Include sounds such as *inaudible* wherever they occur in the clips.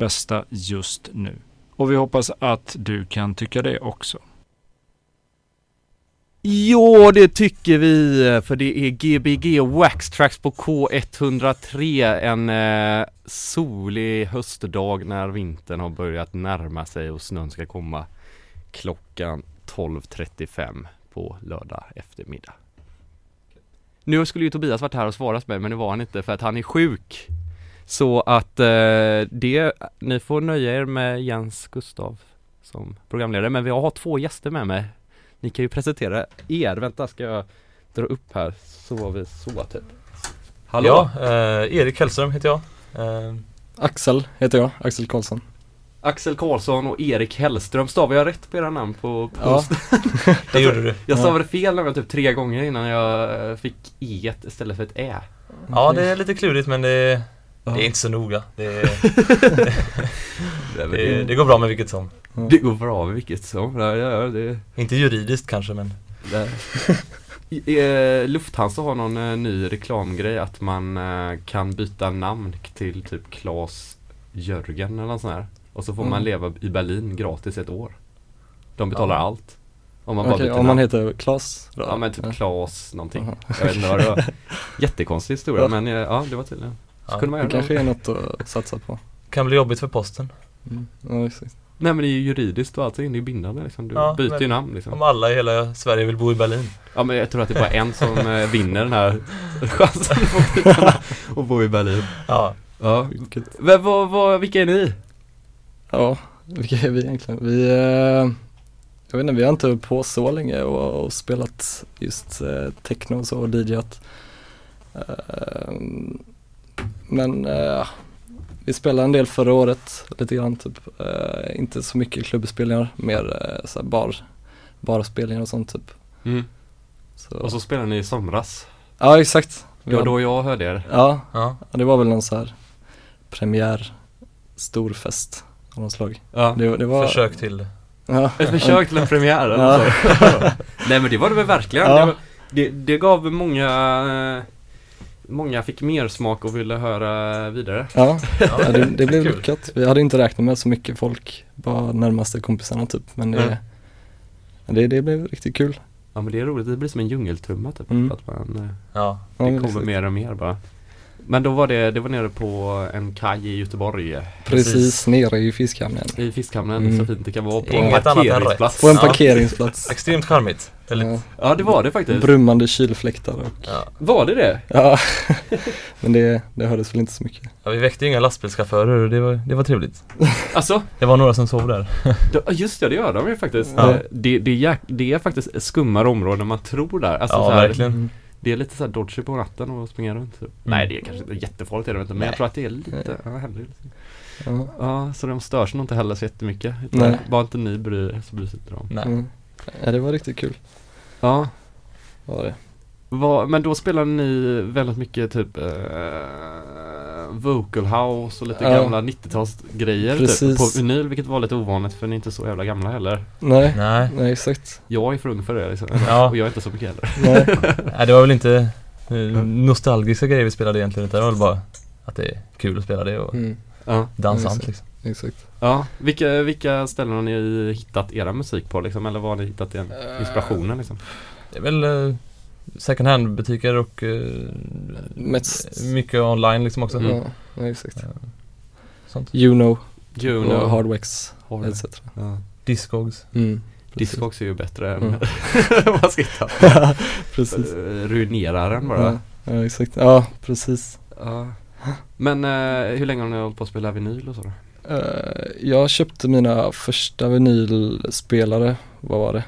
bästa just nu. Och vi hoppas att du kan tycka det också. Jo, det tycker vi, för det är Gbg Wax Tracks på K103 en eh, solig höstdag när vintern har börjat närma sig och snön ska komma klockan 12.35 på lördag eftermiddag. Nu skulle ju Tobias varit här och svarat mig men det var han inte för att han är sjuk. Så att eh, det, ni får nöja er med Jens Gustav som programledare men vi har två gäster med mig. Ni kan ju presentera er, vänta ska jag dra upp här? Så var vi så typ. Hallå! Ja, eh, Erik Hellström heter jag. Eh. Axel heter jag, Axel Karlsson. Axel Karlsson och Erik Hellström, stavar jag rätt på era namn på post? Ja, *laughs* det gjorde du. *laughs* Jag stavade fel nämligen typ tre gånger innan jag fick E istället för ett Ä. Ja, det är lite klurigt men det det är inte så noga. Det, *laughs* det, det, går bra med vilket som. Det går bra med vilket som. Ja, ja, det... Inte juridiskt kanske men. *laughs* Eh, Lufthansa har någon eh, ny reklamgrej att man eh, kan byta namn till typ Klas Jörgen eller något sånt här. Och så får mm. man leva i Berlin gratis ett år. De betalar ja. allt. Om man, okay, om man heter Klas? Ja men typ Klas någonting. Jag vet inte vad det var. *laughs* Jättekonstig historia men ja det var tydligen. Så kunde man göra det kanske är något att satsa på. Kan bli jobbigt för posten. Mm. Ja, exakt. Nej men det är ju juridiskt och allting, det är bindande liksom. Du ja, byter ju namn liksom. Om alla i hela Sverige vill bo i Berlin. Ja men jag tror att det är bara en som eh, *laughs* vinner den här *laughs* chansen att byta och bo i Berlin. Ja. Ja. Men vad, vad, vilka är ni? Ja, vilka är vi egentligen? Vi, eh, jag vet inte, vi har inte hållit på så länge och, och spelat just eh, techno och så och DJat. Eh, men eh, vi spelade en del förra året, lite grann typ. Eh, inte så mycket klubbspelningar, mer eh, så bar, barspelningar och sånt typ. Mm. Så. Och så spelade ni i somras? Ja exakt. Det var då jag hörde er. Ja, ja. det var väl någon så här premiär, stor fest av något slag. Ja, det, det var... försök till ja. Ett försök till en premiär ja. *laughs* Nej men det var det väl verkligen. Ja. Det, det, det gav många många fick mer smak och ville höra vidare. Ja, *laughs* ja det, det blev lyckat. Vi hade inte räknat med så mycket folk, bara närmaste kompisarna typ. Men det, mm. det, det blev riktigt kul. Ja men det är roligt, det blir som en djungeltrumma typ. Mm. Att man, eh, ja. Det kommer mer och mer bara. Men då var det, det var nere på en kaj i Göteborg Precis, Precis nere i fiskhamnen I fiskhamnen, mm. så fint det kan vara på en parkeringsplats På en parkeringsplats *laughs* Extremt charmigt ja. ja det var det faktiskt Brummande kylfläktar och ja. Var det det? Ja, *laughs* men det, det hördes väl inte så mycket Ja vi väckte inga lastbilschaufförer och det var, det var trevligt Alltså? Det var några som sov där Just det, det gör de ju faktiskt ja. det, det, är, det är faktiskt skummare områden man tror där alltså, Ja, verkligen mm. Det är lite såhär dodgy på natten och springa runt typ. Mm. Nej det är kanske inte jättefarligt är det inte men jag tror att det är lite, ja, händer liksom. ja. ja så de störs nog inte heller så jättemycket. Utan bara inte ni bryr så bryr sig inte de. Nej. Mm. Ja det var riktigt kul. Ja. Var det. Var, men då spelade ni väldigt mycket typ uh, vocal house och lite ja. gamla 90-talsgrejer typ, på vinyl vilket var lite ovanligt för ni är inte så jävla gamla heller. Nej, nej, nej exakt. Jag är för ung för det liksom. Ja. Och jag är inte så mycket heller. Nej. *laughs* nej, det var väl inte uh, nostalgiska grejer vi spelade egentligen utan det var väl bara att det är kul att spela det och mm. ja. dansant liksom. Exakt. Ja, vilka, vilka ställen har ni hittat era musik på liksom? Eller var har ni hittat den inspirationen liksom? Det är väl uh, second hand butiker och uh, mycket online liksom också. Mm. Ja, exakt. Uh, sånt. Juno, Juno. och Hardwax Hard. etc. Ja. Discogs. Mm. Discogs är ju bättre än mm. *laughs* vad ska hitta. ja, *laughs* precis. Ruinerar den bara. Ja, ja, exakt. Ja, precis. Ja. Men uh, hur länge har ni hållit på att spela vinyl och så då? Uh, jag köpte mina första vinylspelare, vad var det?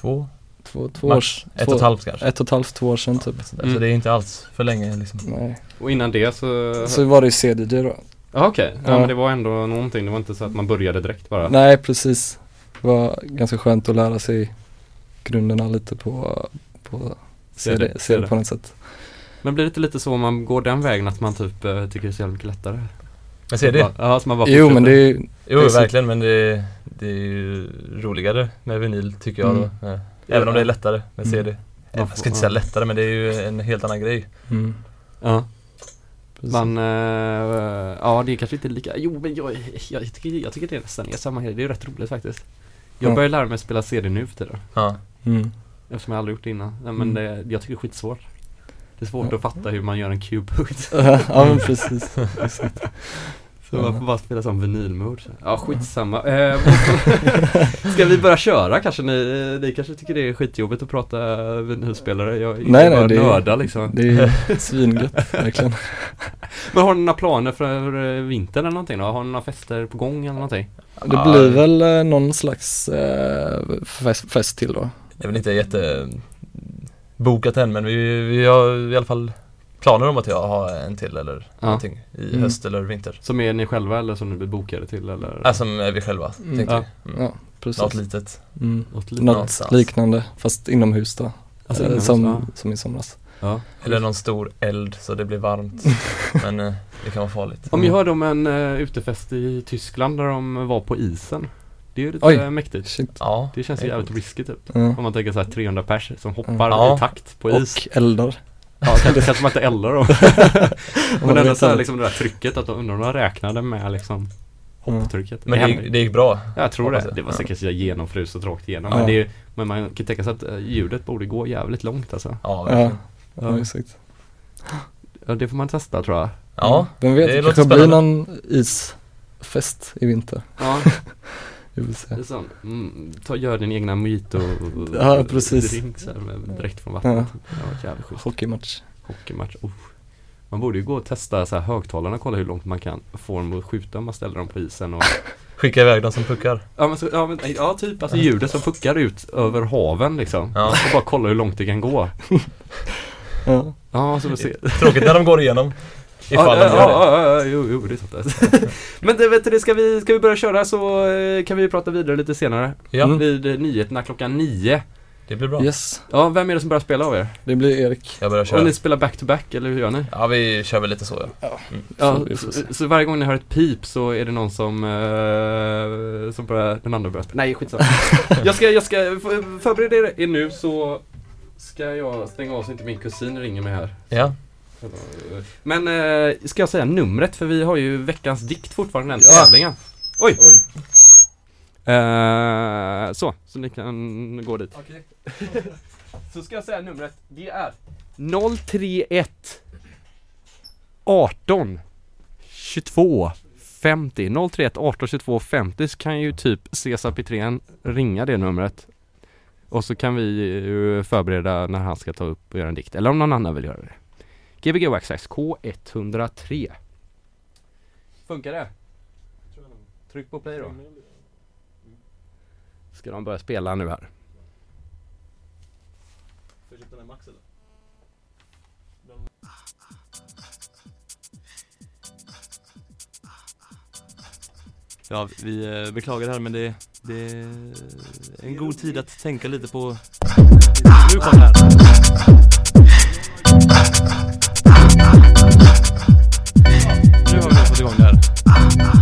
Två? Två, två års, Ett och ett halvt kanske? Ett och ett halvt, två år sedan typ. Så, mm. så det är inte alls för länge liksom. Nej. Och innan det så? Så var det ju CDJ då. Ah, Okej, okay. ja, ja men det var ändå någonting, det var inte så att man började direkt bara? Nej precis. Det var ganska skönt att lära sig grunderna lite på, på CD, CD, CD på något sätt. Men blir det inte lite så om man går den vägen att man typ uh, tycker det är så jävla mycket lättare? Men ser det? Ja, så man bara Jo men det är Jo det är verkligen men det, det är ju roligare med vinyl tycker jag mm. då. Ja. Även om det är lättare med CD. Mm. Jag ska inte säga lättare men det är ju en helt annan grej. Mm. Ja. Precis. Man, eh, ja det är kanske inte lika, jo men jag, jag, tycker, jag tycker det nästan är samma grej, det är rätt roligt faktiskt. Jag Ja. börjar lära mig spela CD nu för tiden. Ja. Mm. Eftersom jag aldrig gjort det innan. Men Mm. det, jag tycker det är skitsvårt. Det är svårt Ja. att fatta hur man gör en cube-punkt. ja men precis. Exakt. Så man får bara spela som vinylmode. Ja skitsamma. Eh, *laughs* ska vi börja köra kanske? Ni, ni kanske tycker det är skitjobbigt att prata vinylspelare? Jag Nej, nej, nej, det är- nörda liksom. Det är *laughs* svingött verkligen. Men har ni några planer för eh, vintern eller någonting då? Har ni några fester på gång eller någonting? Det Ja. blir väl eh, någon slags eh, fest, fest till då. Det är väl inte jätte bokat än men vi, vi har i alla fall planer om att jag har en till eller Ja. någonting i Mm. höst eller vinter. Som är ni själva eller som ni blir bokade till eller? Ja, som är vi själva, Mm. tänkte Ja. vi. Mm. Ja, precis. Något litet. Mm. Något litet? Något liknande fast inomhus då. Alltså, Eh, inomhus, som, ja. som i somras. Ja. Eller någon stor eld så det blir varmt. *laughs* men eh, det kan vara farligt. Om jag hörde om en uh, utefest i Tyskland där de var på isen. Det är ju lite Oj. mäktigt. Shit. Ja, Det känns är jävligt risky typ. Ja. Om man tänker så här 300 pers som hoppar Ja. i takt på is. Och eldar. Ja, kanske, kanske man inte eldar då. *laughs* *laughs* Men man ändå så här, liksom det där trycket att de undrar om de räknade med liksom hopptrycket. Men det, det gick bra. jag tror det. Det var Ja. säkert så genomfruset rakt igenom. Ja. Men, det är, men man kan tänka sig att eh, ljudet borde gå jävligt långt alltså. Ja, Ja, verkligen. ja exakt. Ja, det får man testa tror jag. Ja, Vem vet, det det kanske blir spännande. någon isfest i vinter. Ja, *laughs* Vi får se. det är sån. Mm, ta, gör din egna mojito Ja, precis. drink så här, med, direkt från vattnet. Det var jävligt schysst. Hockeymatch. Hockeymatch, oh. Man borde ju gå och testa så här högtalarna, kolla hur långt man kan få dem att skjuta om man ställer dem på isen och *laughs* skicka iväg dem som puckar. Ja men, så, ja, men ja typ alltså ljudet som puckar ut över haven liksom. Ja. Och bara kolla hur långt det kan gå. *laughs* Ja. Ja, så vi ser. Tråkigt när de går igenom. *laughs* Ifall ja, de ja, gör det. ja, ja, ja, jo, jo, det är sant. *laughs* Men det, vet du, det, ska, vi, ska vi börja köra så eh, kan vi prata vidare lite senare. Ja, Mm. Vid eh, nyheterna klockan nio. det blir bra. Yes, Ja, vem är det som börjar spela av er? det blir Erik. Jag börjar Och köra. ni spelar back-to-back eller hur gör ni? Ja, vi kör väl lite så ja. Ja, Så så, så varje gång ni hör ett pip så är det någon som, eh, som börjar, den andra börjar spela. Nej, skitsamma. *laughs* jag ska, jag ska, för- förbered er nu så ska jag stänga av så inte min kusin ringer mig här. Ja, Men eh, ska jag säga numret för vi har ju veckans dikt fortfarande den Ja. tävlingen. Oj! Oj. Eh, så, så ni kan gå dit. *laughs* så ska jag säga numret. Det är 031 18 22 50 031 18 22 50 så kan ju typ Cesar Petrén ringa det numret. Och så kan vi ju förbereda när han ska ta upp och göra en dikt. Eller om någon annan vill göra det. Gbg Waxax K103 Funkar det? Tryck på play då. Ska de börja spela nu här. Ja, vi eh, beklagar det här men det, det är en god tid att tänka lite på Nu kommer det här! Igång det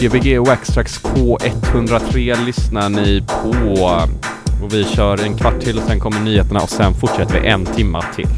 Gbg Waxtrax K103 lyssnar ni på. Och vi kör en kvart till och sen kommer nyheterna och sen fortsätter vi en timma till.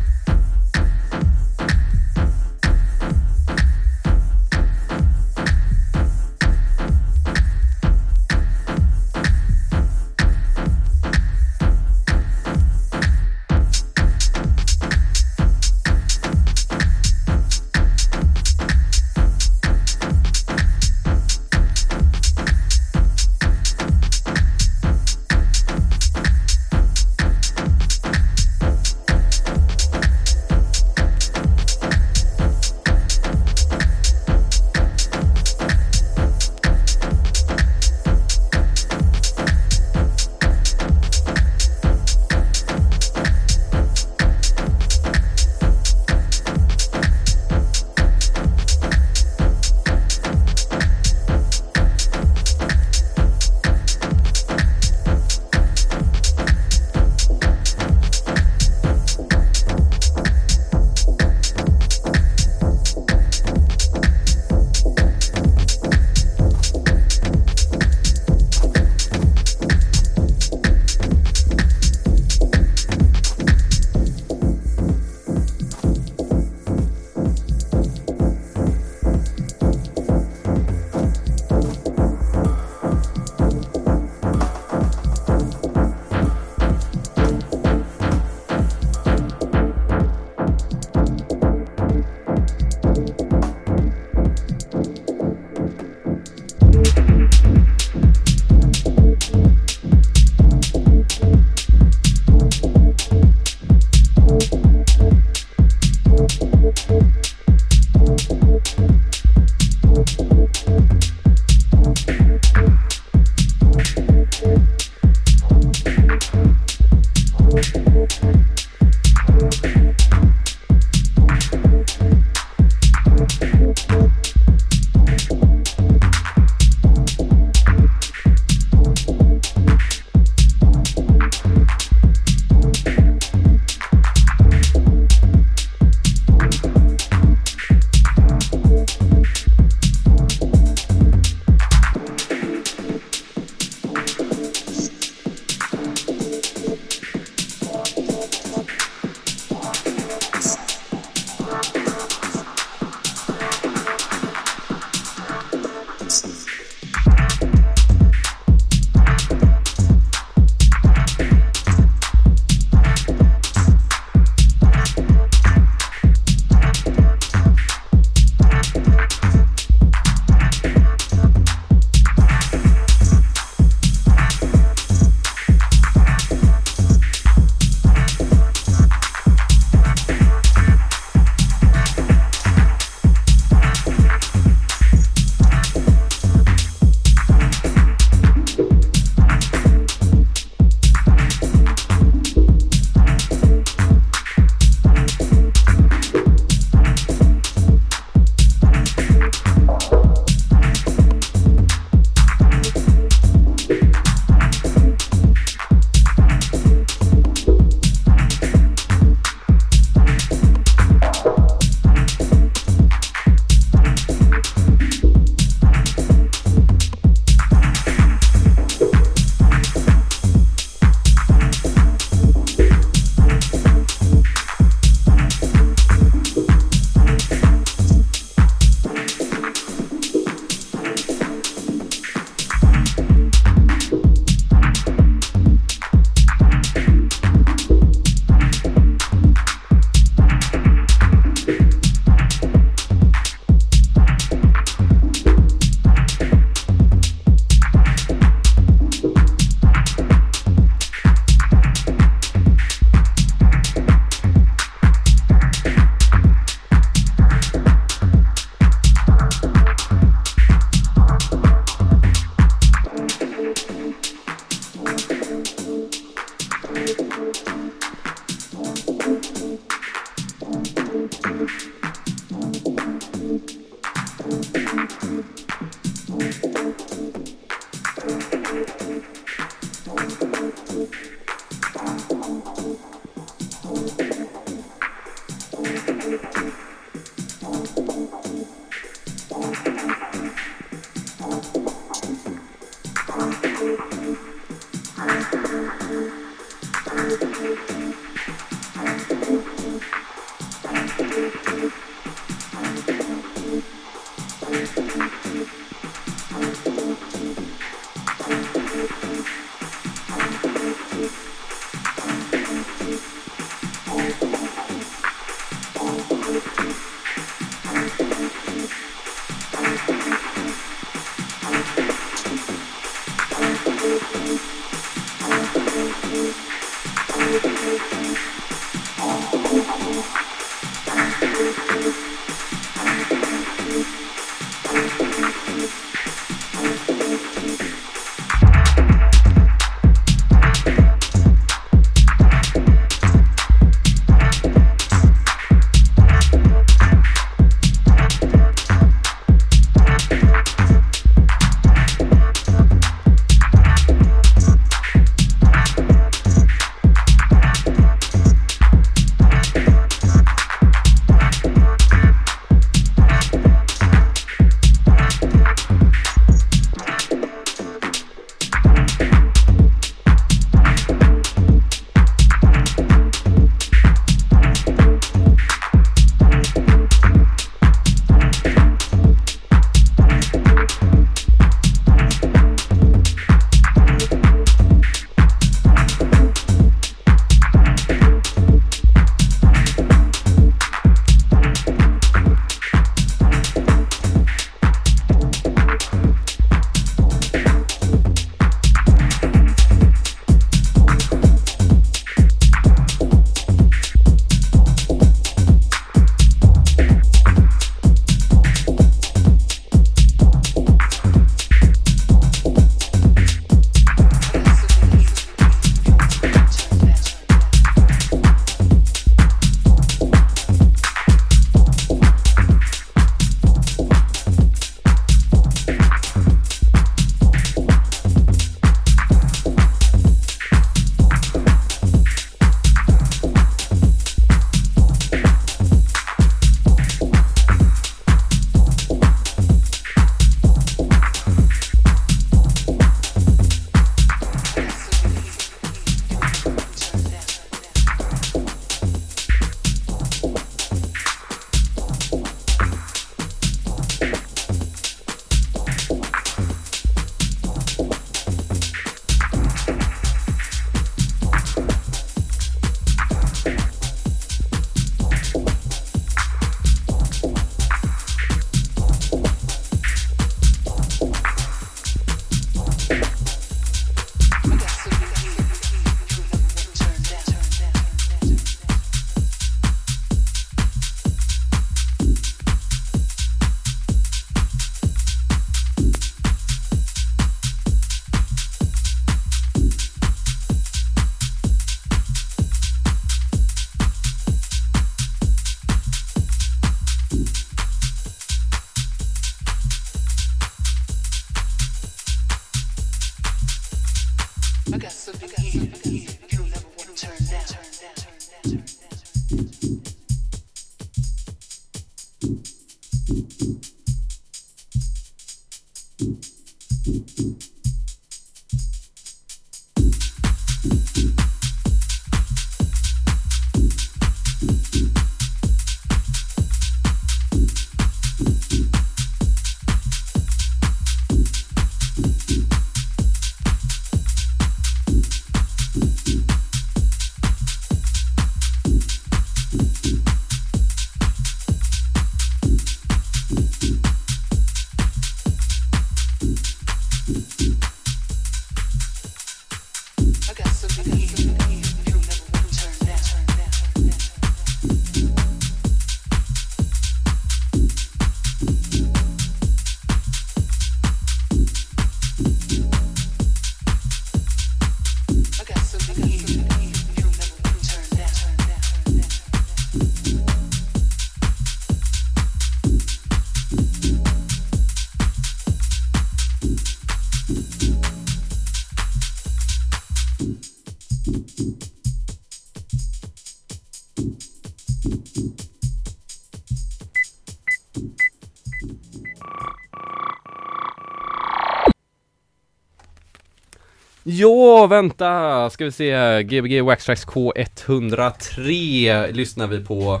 Ja, vänta! Ska vi se. Gbg Waxtrax K103 lyssnar vi på.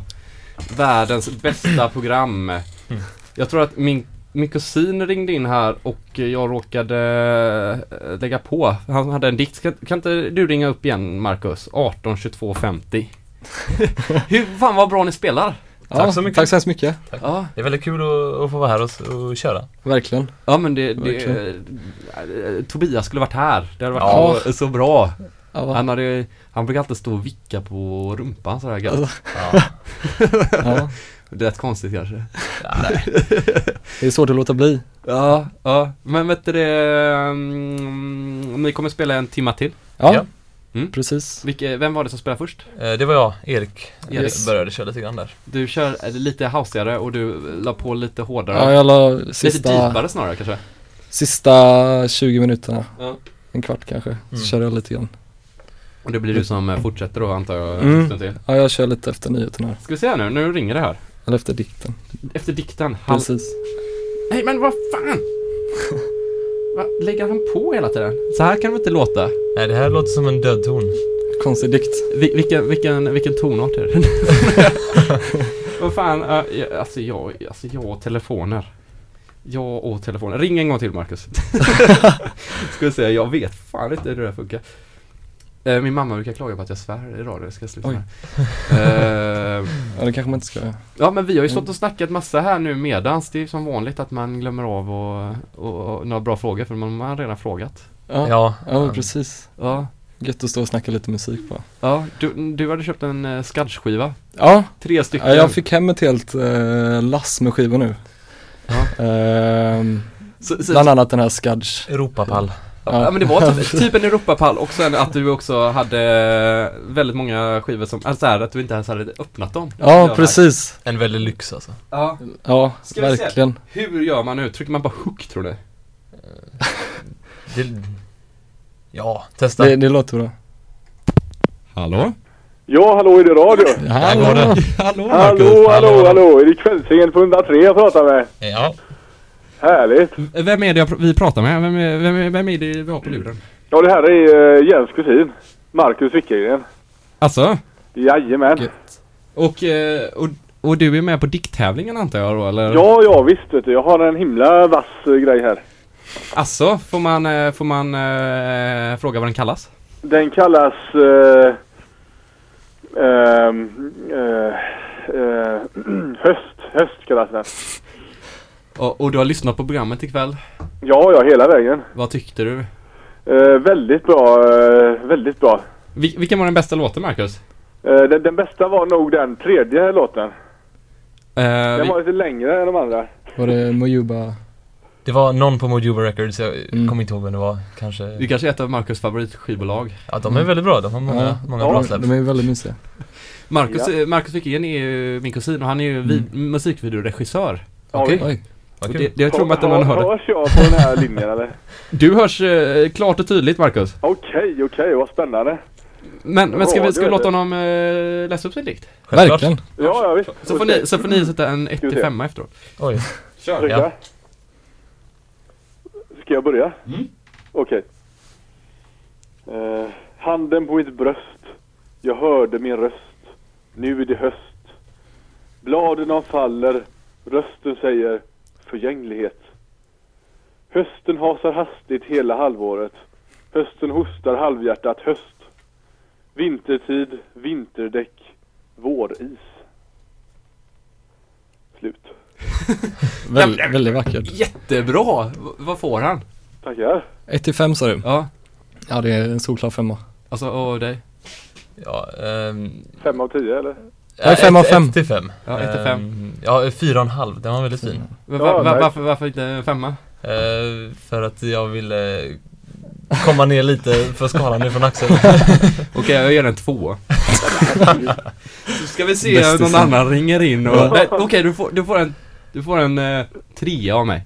Världens bästa program. Jag tror att min, min kusin ringde in här och jag råkade eh, lägga på. Han hade en dikt. Kan, kan inte du ringa upp igen Marcus? 18 22 50. Hur fan vad bra ni spelar! Ja, så mycket. Tack så hemskt mycket. Ja, Det är väldigt kul att, att få vara här och, och köra. Verkligen. ja men det, det eh, Tobias skulle varit här. Det hade varit Ja. så, så bra. Ja, Han, hade, han brukar alltid stå och vicka på rumpan sådär gött. Ja. *laughs* ja. *laughs* Det är rätt konstigt kanske. Det är svårt att låta bli. Ja, ja. Men vet du det, mm, ni kommer spela en timma till. Ja, Ja. Mm. precis. Vilke, vem var det som spelade först? Eh, Det var jag, Erik. Jag Yes. började köra lite grann där. Du kör lite hausigare och du la på lite hårdare. Ja, jag la lite sista, deepare snarare kanske. sista 20 minuterna, Ja. en kvart kanske, så Mm. kör jag lite grann. Och det blir du som eh, fortsätter då antar jag. Mm. till. Ja, jag kör lite efter nyheterna. Ska vi se här nu, nu ringer det här. Eller efter dikten. Efter dikten. Precis. Nej men vad fan! *laughs* Va, lägger han på hela tiden? Så här kan det inte låta. Nej, det här låter som en död ton. Konstig dikt. Vi, vilken, vilken, vilken tonart är det? *laughs* Vad fan, äh, jag- alltså jag, alltså jag och telefoner. Jag och telefoner. Ring en gång till Marcus. *laughs* Ska vi säga, jag vet fan inte hur det där funkar. Eh, Min mamma brukar klaga på att jag svär i radio, ska jag sluta med. *laughs* Eh, Ja, det kanske man inte ska. Ja men vi har ju stått och snackat massa här nu medans. Det är ju som vanligt att man glömmer av och, och, och några bra frågor för man har redan frågat. Ja, ja. Ja, precis. Ja, Gött att stå och snacka lite musik bara. ja du, du hade köpt en uh, skiva Ja, Tre stycken. ja jag fick hem ett helt eh, lass med skivor nu. Ja. Ehm, så, så, bland annat den här Skudge. Europapall. Ja men det var typ, typ en *laughs* Europapall och sen att du också hade väldigt många skivor som, alltså här, att du inte ens hade öppnat dem. Ja, precis. En väldig lyx alltså. Ja. Ja, Ska vi se? verkligen. Hur gör man nu? Trycker man bara hook tror du? Det... Ja, testa. Det, det låter bra. Hallå? Ja, hallå, är det radio? Det. *laughs* Hallå Hallå, hallå, hallå, är det kvällsingen på 103 jag pratar med? Ja. Härligt. Vem är det jag vi pratar med? Vem är, vem är, vem är det vi har på luren? Ja, det här är uh, Jens kusin. Marcus Wickegren. Alltså? Jajamän. Gött. Och, eh, och, och du är med på dikttävlingen antar jag då eller? Ja, ja, visst vet du. Jag har en himla vass eh, grej här. Alltså, får man, får man eh, fråga vad den kallas? Den kallas... Eh, eh, *clears throat* höst. Höst kallas den. Och, och du har lyssnat på programmet ikväll. Ja, ja, hela vägen. Vad tyckte du? Eh, väldigt bra, eh, väldigt bra. Vil, vilken var den bästa låten Marcus? Eh, den, den bästa var nog den tredje låten. Eh, Den vi, var lite längre än de andra. Var det Mojuba? Det var någon på Mojuba Records, jag Mm. kommer inte ihåg vem det var. Kanske... det kanske är ett av Marcus favoritskivbolag. Ja, de är väldigt bra. De har många, Ja. många Ja, bra släpp. de är väldigt mysiga. Marcus, Ja. eh, Marcus Wickegren är ju min kusin och han är ju vid, musikvideoregissör. Visst. Oj. Kul. det, det jag tror att man hörde. Hörs jag på den här linjen eller? *laughs* Du hörs eh, klart och tydligt Marcus. Okej, okej, vad spännande. Men, men ska vi, ska vi låta honom eh, läsa upp sin dikt? Verkligen. Ja, ja visst. Så får, ni, så får ni sätta en 1 vi till se. 5 efteråt. Oj. Kör! Ja. Ska jag börja? Mm. Okej. Eh, handen på mitt bröst. Jag hörde min röst. Nu är det höst. Bladen faller. Rösten säger förgänglighet. Hösten hasar hastigt hela halvåret. Hösten hostar halvhjärtat höst. Vintertid, vinterdäck, våris. Slut. *laughs* Väl, väldigt vackert. Jättebra! V- vad får han? Tackar. 1 till 5 sa du? Ja, Ja, det är en solklar femma. alltså och dig? Ja, ehm... Fem av tio eller? Nej, fem av ett- fem. ett till fem. Ja, ett till fem. Ehm, ja, fyra och en halv. Den var väldigt fin. Va, Ja, va, va, nice. varför, varför inte en femma? Eh, för att jag ville komma ner lite för skalan ner från axeln. *laughs* Okej, jag ger den två. *laughs* Så ska vi se om någon annan ringer in och... Nej, Okej, du, får, du får en... Du får en eh, trea av mig.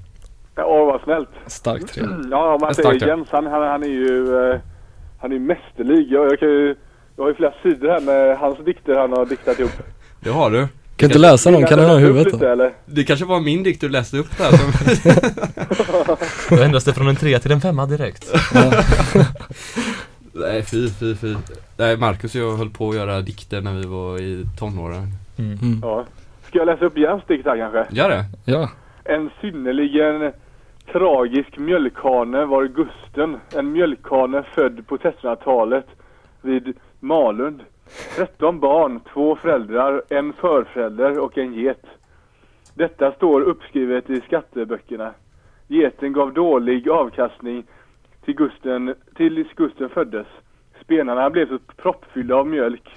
Ja, vad snällt. Stark tre. Ja, man En säger stark tur. Jens, han, han, han är ju eh, Han är mästerlig. Jag, jag, kan ju, jag har ju flera sidor här med hans dikter han har diktat ihop. Det har du. Kan inte läsa någon, kan du ha i huvudet då? eller? Det kanske var min dikt du läste upp där som... *laughs* Då ändras det från en trea till en femma direkt. *laughs* Nej fy, fy, fy. Nej Marcus och jag höll på att göra dikter när vi var i tonåren. Mm. Mm. Ja. Ska jag läsa upp Jens dikt här kanske? Gör det? Ja. En synnerligen tragisk mjölkhane var Gusten. En mjölkhane född på 1300-talet vid Malund. 13 barn, två föräldrar, en förförälder och en get. Detta står uppskrivet i skatteböckerna. Geten gav dålig avkastning till Gusten, tills Gusten föddes. Spenarna blev så proppfyllda av mjölk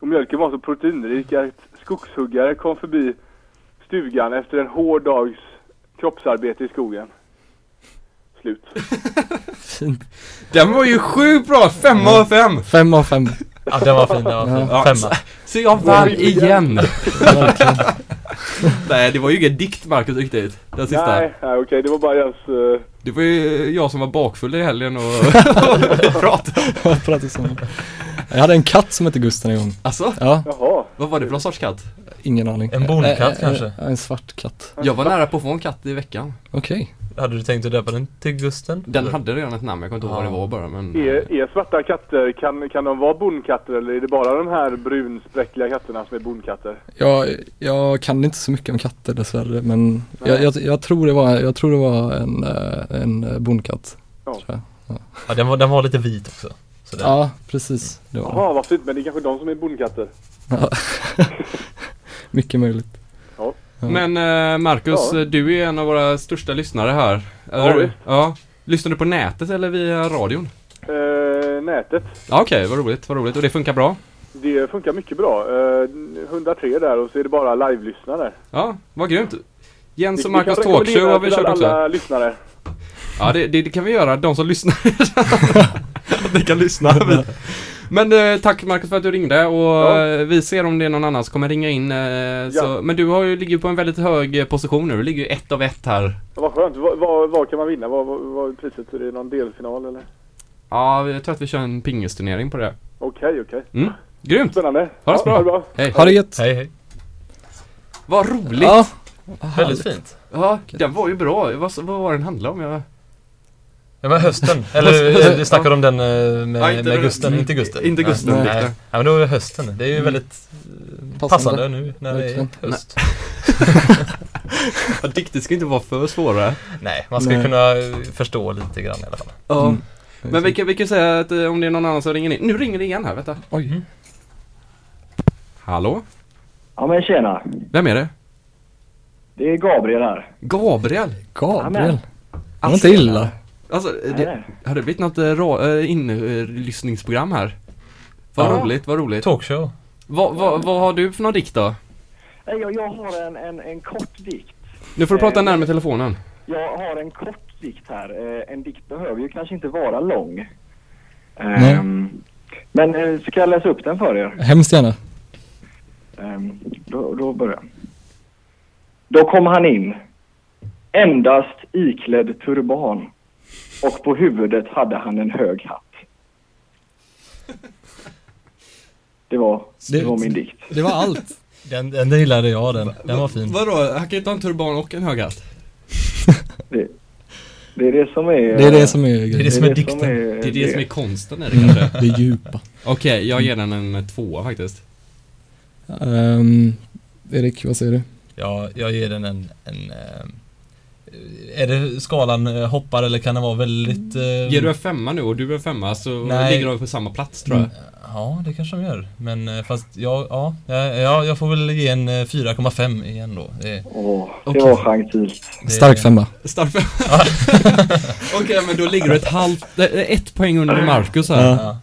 och mjölken var så proteinrik att skogshuggare kom förbi stugan efter en hård dags kroppsarbete i skogen. Slut. *laughs* Den var ju sjukt bra! Femma av fem! Fem av fem. Ja, den var fin, den var fin. Ja. Femma. Så jag vann igen! *laughs* Nej det var ju ingen dikt Marcus riktigt, den sista. Nej, nej okej, det var bara Jens... eh, Det var ju jag som var bakfull i helgen och *laughs* pratade. Jag pratar så. Jag hade en katt som hette Gusten en gång. Alltså, Ja, Jaha. vad var det för någon sorts katt? ingen aning. En bonkatt Eh, eh, kanske? eh, En svart katt. Jag var nära på att få en katt i veckan. Okej. Hade du tänkt att döpa den till Gusten? Den hade redan ett namn, jag kommer inte ihåg vad det var bara men... Är, är svarta katter, kan, kan de vara bondkatter eller är det bara de här brunspräckliga katterna som är bondkatter? Jag, jag kan inte så mycket om katter dessvärre men jag, jag, jag tror det var, jag tror det var en, eh, en bondkatt. Ja. jag. Ja, den var, den var lite vit också. Så den, Ja, precis. Jaha, vad fint, men det är kanske de som är bondkatter. ja. *laughs* Mycket möjligt. Ja. Ja. Men eh, Marcus, Ja. du är en av våra största lyssnare här. Ja, visst. ja. Lyssnar du på nätet eller via radion? Eh, nätet, Ja, Okej, vad roligt, vad roligt. Och det funkar bra? det funkar mycket bra. Eh, 103 där och så är det bara live-lyssnare. Ja, vad grymt. Jens och Marcus talkshow har vi kört också. alla lyssnare. Ja, det, det, det kan vi göra. De som lyssnar. *laughs* Att ni kan lyssna. *laughs* Men eh, tack Marcus för att du ringde och Ja. eh, vi ser om det är någon annan som kommer ringa in. Eh, så, men du har ju, ligger ju på en väldigt hög eh, position nu. Du ligger ju ett av ett här. Vad skönt. Vad, kan man vinna? Vad, är priset? Är det någon delfinal eller? Ja, jag tror att vi kör en pingisturnering på det. Okej, okej. Mm. Grymt! Spännande. Ha det så bra. Ha det bra. Hej! Ha det gött! Hej hej. Vad roligt! Ja, Väldigt fint. Ja, den var ju bra. Vad, vad var den handlade om? Jag... Ja men hösten, *laughs* eller eh, du snackar om den eh, med, inte med den- Gusten, inte Gusten. inte Gusten, Nej, nej. nej. Ja men då är det hösten, det är ju Mm. väldigt eh, Passande. passande, nu när det är höst. *laughs* Ja, dikter ska inte vara för svåra. Nej, man ska Nej. kunna förstå lite grann i alla fall. Ja. Mm. Men vi kan, vi kan säga att om det är någon annan som ringer in. Nu ringer det igen här, vänta. Oj. Hallå? Ja men tjena. Vem är det? Det är Gabriel här. Gabriel? Gabriel. Det var Alltså, inte illa. Alltså, det, har det blivit något äh, ra, inlyssningsprogram här? Vad Ja. roligt, vad roligt. Talkshow. Vad vad- vad har du för någon dikt då? Nej, Jag, jag har en, en, en kort dikt. Nu får du prata Eh, närmare telefonen. Jag har en kort dikt här. Eh, En dikt behöver ju kanske inte vara lång. Nej. Ehm, Men eh, ska jag läsa upp den för er? Hemskt gärna. Ehm, Då, då börjar jag. Då kom han in. Endast iklädd turban. Och på huvudet hade han en hög hatt. Det var, det Det- var min dikt. Det var allt. *laughs* Den, den gillade jag den, den var fin. Vadå, han kan inte ha en turban och en hög hatt. Det, det är det som är... Det är det som är Det är det som är dikten. dikten. Det är det som är konsten är det kanske. Det djupa. Okej, jag ger den en tvåa faktiskt. Um, Erik, vad säger du? Ja, jag ger den en, en eh, Är det skalan eh, hoppar eller kan den vara väldigt... eh, Ger du en femma nu och du en femma så Nej. ligger de på samma plats tror jag. Ja, det kanske de gör. Men eh, fast ja, ja, ja, jag får väl ge en eh, 4,5 igen då. Det, Åh, det Okej. var gentilt. det, Stark femma. Stark femma. *laughs* *laughs* Okej, men då ligger du ett halvt, det är ett poäng under Marcus här. Ja. Ja.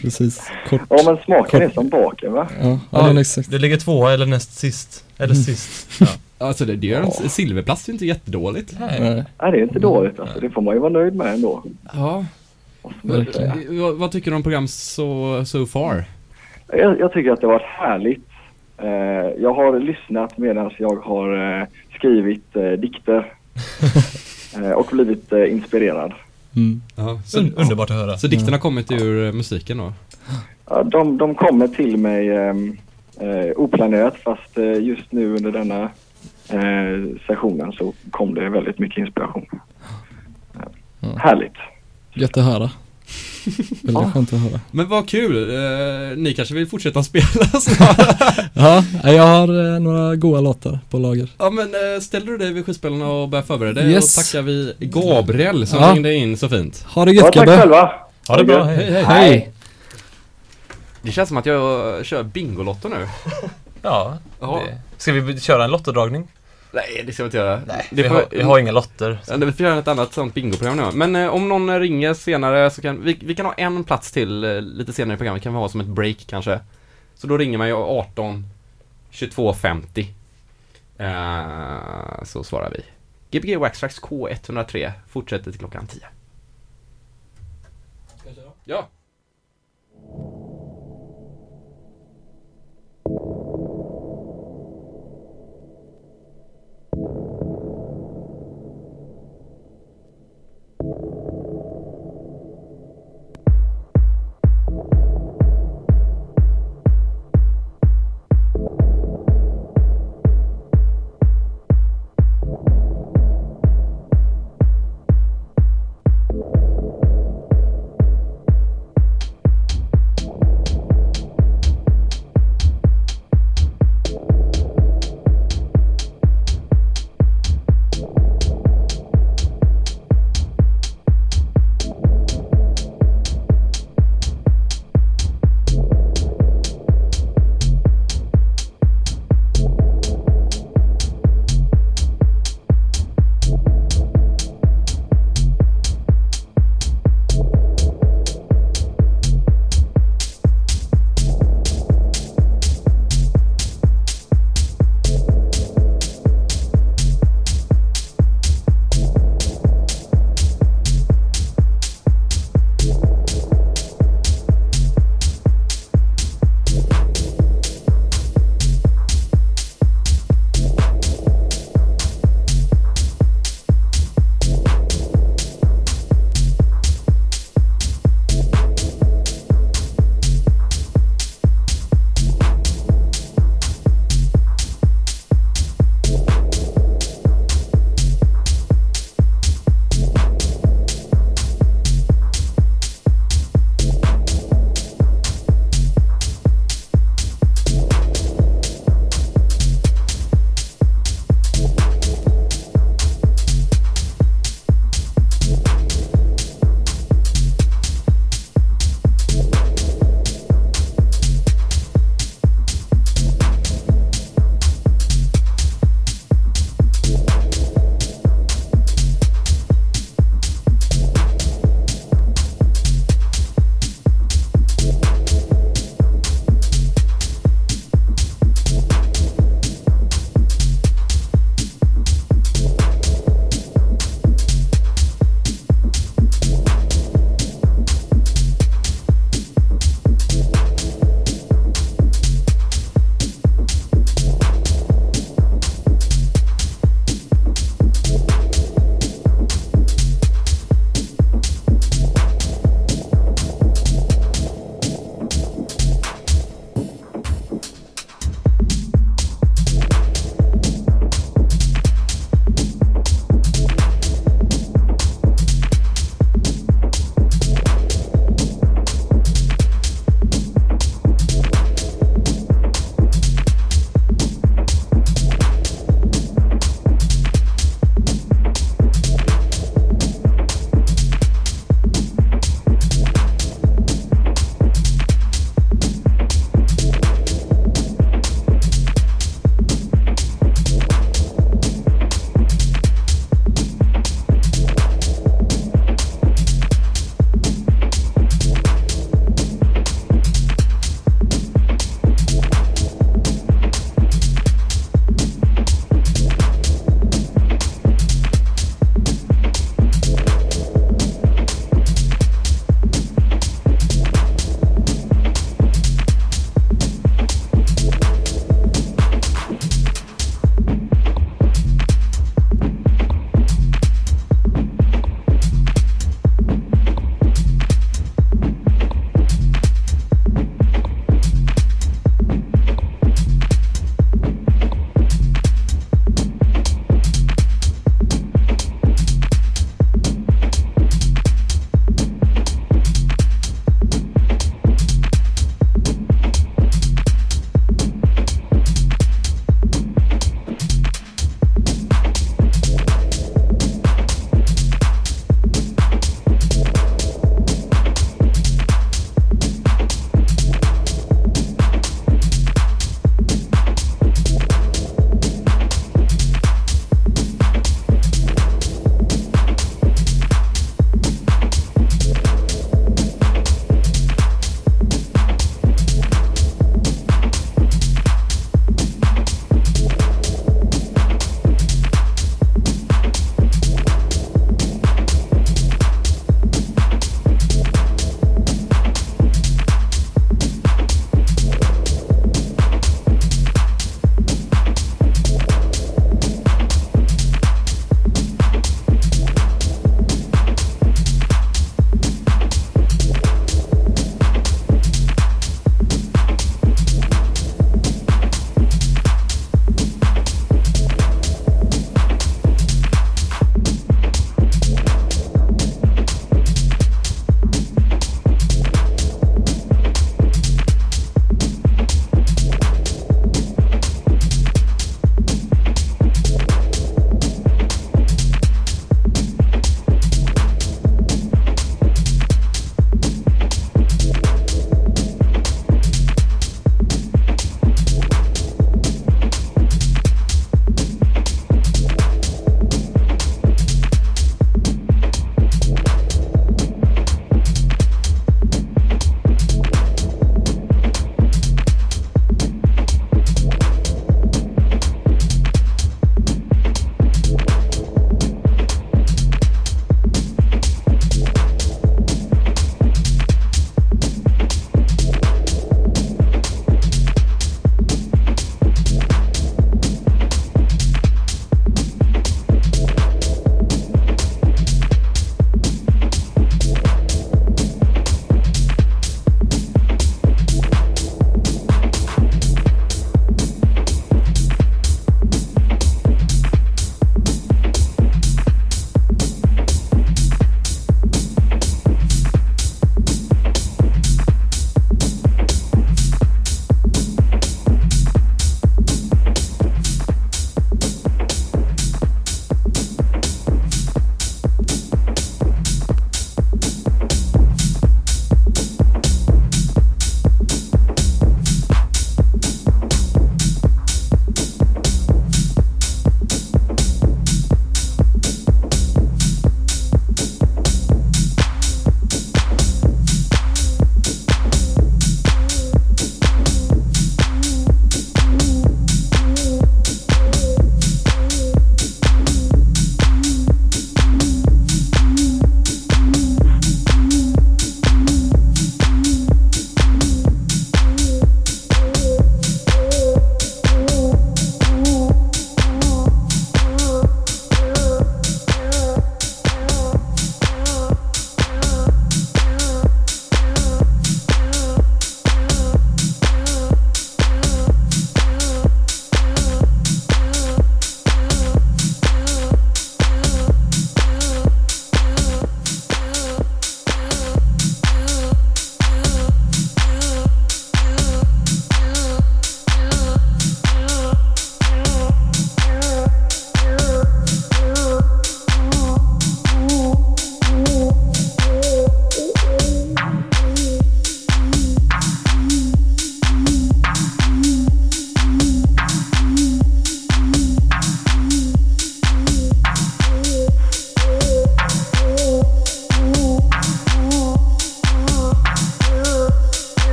Precis. Kort. Ja, men smaken är som baken va? Ja, ja den är exakt. Det ligger tvåa eller näst sist. Eller Mm. sist. *laughs* Ja. Alltså det, det gör en silverplats är inte jättedåligt. Nej. Nej. Det är inte dåligt alltså. Det får man ju vara nöjd med ändå. Ja. ju säga. Vad, vad tycker du om program so, so far? Jag, jag tycker att det har varit härligt. Eh, jag har lyssnat medan jag har eh, skrivit eh, dikter. *laughs* eh, och blivit eh, inspirerad. Mm. Ja, så, Un- underbart att höra. så dikterna har kommit ur eh, musiken då? Ja, de, de kommer till mig oplanerat fast eh, just nu under denna eh, sessionen så kom det väldigt mycket inspiration. Ja. Härligt. Gött att höra. *laughs* Väldigt Ja. skönt att höra. Men vad kul, eh, ni kanske vill fortsätta spela *laughs* snart? Ja, jag har eh, några goa låtar på lager. Ja men eh, ställer du dig vid skivspelarna och börjar förbereda dig Yes. och tackar vi Gabriel som Ja. ringde in så fint. Ha det Ja, gött tack gubbe. själva. Ha det bra, Hej hej. hej. Det känns som att jag kör Bingolotto nu. Ja, det. Ska vi köra en lottodragning? Nej, det ska vi inte göra. Nej, det vi, får, har, vi har inga lotter. Ja, Vi får göra ett annat sånt bingoprogram nu. Men eh, om någon ringer senare så kan vi, vi kan ha en plats till eh, lite senare i programmet. kan vi ha som ett break kanske. Så då ringer man ju 18 22 50. Eh, så svarar vi. Gbg Waxtrax K103 fortsätter till klockan 10. Ja.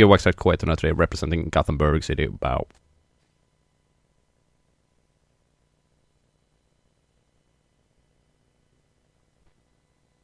Gbg Waxtrax K103 representing Gothenburg City. Bow.